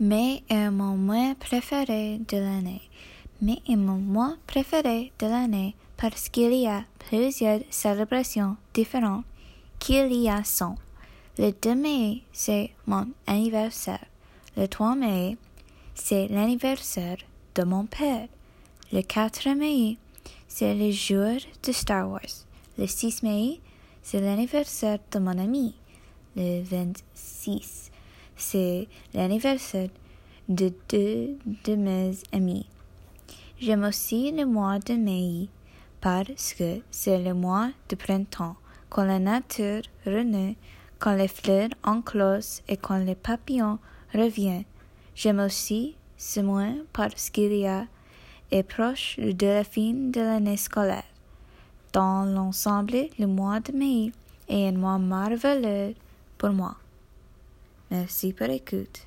Mai est mon mois préféré de l'année. Mai est mon mois préféré de l'année parce qu'il y a plusieurs célébrations différentes qu'il y a sont. Le 2 mai, c'est mon anniversaire. Le 3 mai, c'est l'anniversaire de mon père. Le 4 mai, c'est le jour de Star Wars. Le 6 mai, c'est l'anniversaire de mon ami. Le 26, c'est l'anniversaire de deux de mes amis. J'aime aussi le mois de mai parce que c'est le mois de printemps, quand la nature renaît, quand les fleurs enclosent et quand les papillons reviennent. J'aime aussi ce mois parce qu'il y a est proche de la fin de l'année scolaire. Dans l'ensemble, le mois de mai est un mois merveilleux pour moi. Merci pour l'écoute.